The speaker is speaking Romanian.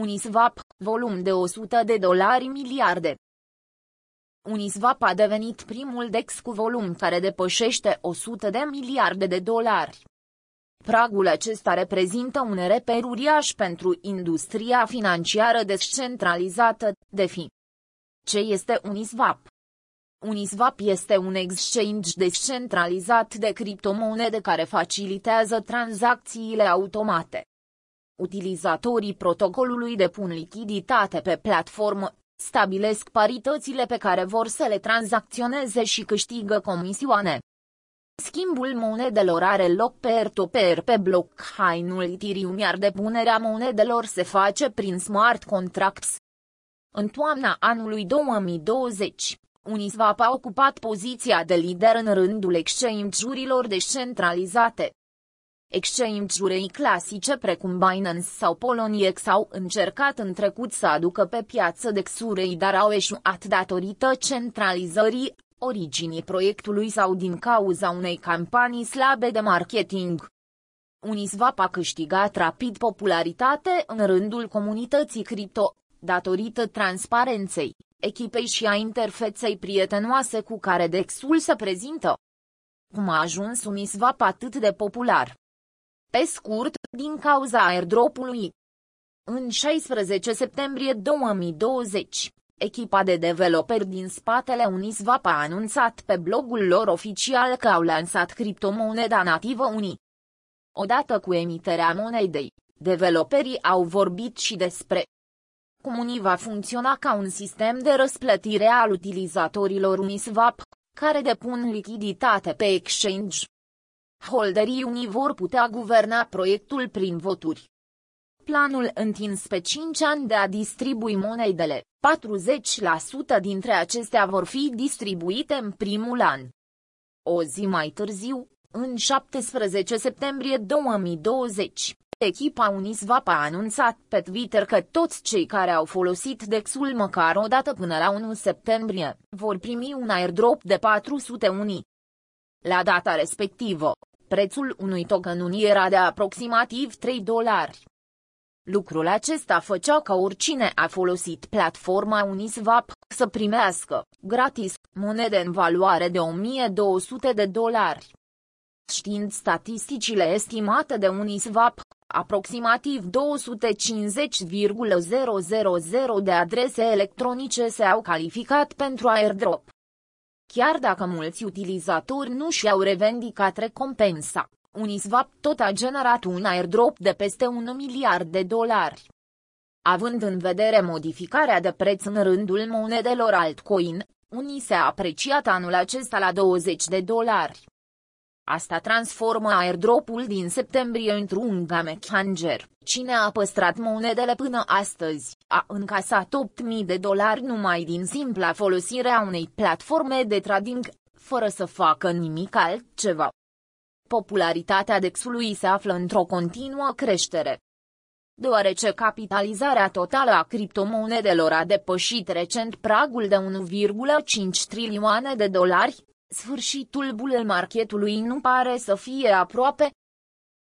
Uniswap, volum de 100 de dolari miliarde. Uniswap a devenit primul DEX cu volum care depășește 100 de miliarde de dolari. Pragul acesta reprezintă un reper uriaș pentru industria financiară descentralizată, DeFi. Ce este Uniswap? Uniswap este un exchange descentralizat de criptomonede care facilitează tranzacțiile automate. Utilizatorii protocolului depun lichiditate pe platformă, stabilesc paritățile pe care vor să le tranzacționeze și câștigă comisioane. Schimbul monedelor are loc peer-to-peer pe blockchain-ul Ethereum iar depunerea monedelor se face prin smart contracts. În toamna anului 2020, Uniswap a ocupat poziția de lider în rândul exchange-urilor descentralizate. Exchange-urii clasice precum Binance sau Poloniex au încercat în trecut să aducă pe piață dexurei dar au eșuat datorită centralizării, originii proiectului sau din cauza unei campanii slabe de marketing. Uniswap a câștigat rapid popularitate în rândul comunității cripto, datorită transparenței, echipei și a interfeței prietenoase cu care Dexul se prezintă. Cum a ajuns Uniswap atât de popular? Pe scurt, din cauza airdropului. În 16 septembrie 2020, echipa de developeri din spatele Uniswap a anunțat pe blogul lor oficial că au lansat criptomoneda nativă Uni. Odată cu emiterea monedei, developerii au vorbit și despre cum Uni va funcționa ca un sistem de răsplătire al utilizatorilor Uniswap, care depun lichiditate pe exchange. Holderii Uni vor putea guverna proiectul prin voturi. Planul întins pe 5 ani de a distribui monedele, 40% dintre acestea vor fi distribuite în primul an. O zi mai târziu, în 17 septembrie 2020, echipa Uniswap a anunțat pe Twitter că toți cei care au folosit Dexul măcar o dată până la 1 septembrie vor primi un airdrop de 400 uni. La data respectivă, prețul unui token uni era de aproximativ 3 dolari. Lucrul acesta făcea ca oricine a folosit platforma Uniswap să primească, gratis, monede în valoare de 1200 de dolari. Știind statisticile estimate de Uniswap, aproximativ 250,000 de adrese electronice se-au calificat pentru airdrop. Chiar dacă mulți utilizatori nu și-au revendicat recompensa, Uniswap tot a generat un airdrop de peste 1 miliard de dolari. Având în vedere modificarea de preț în rândul monedelor altcoin, unii se a apreciat anul acesta la 20 de dolari. Asta transformă airdropul din septembrie într-un game changer. Cine a păstrat monedele până astăzi, a încasat 8.000 de dolari numai din simpla folosire a unei platforme de trading, fără să facă nimic altceva. Popularitatea DEX-ului se află într-o continuă creștere. Deoarece capitalizarea totală a criptomonedelor a depășit recent pragul de 1,5 trilioane de dolari, Sfârșitul bull marketului nu pare să fie aproape,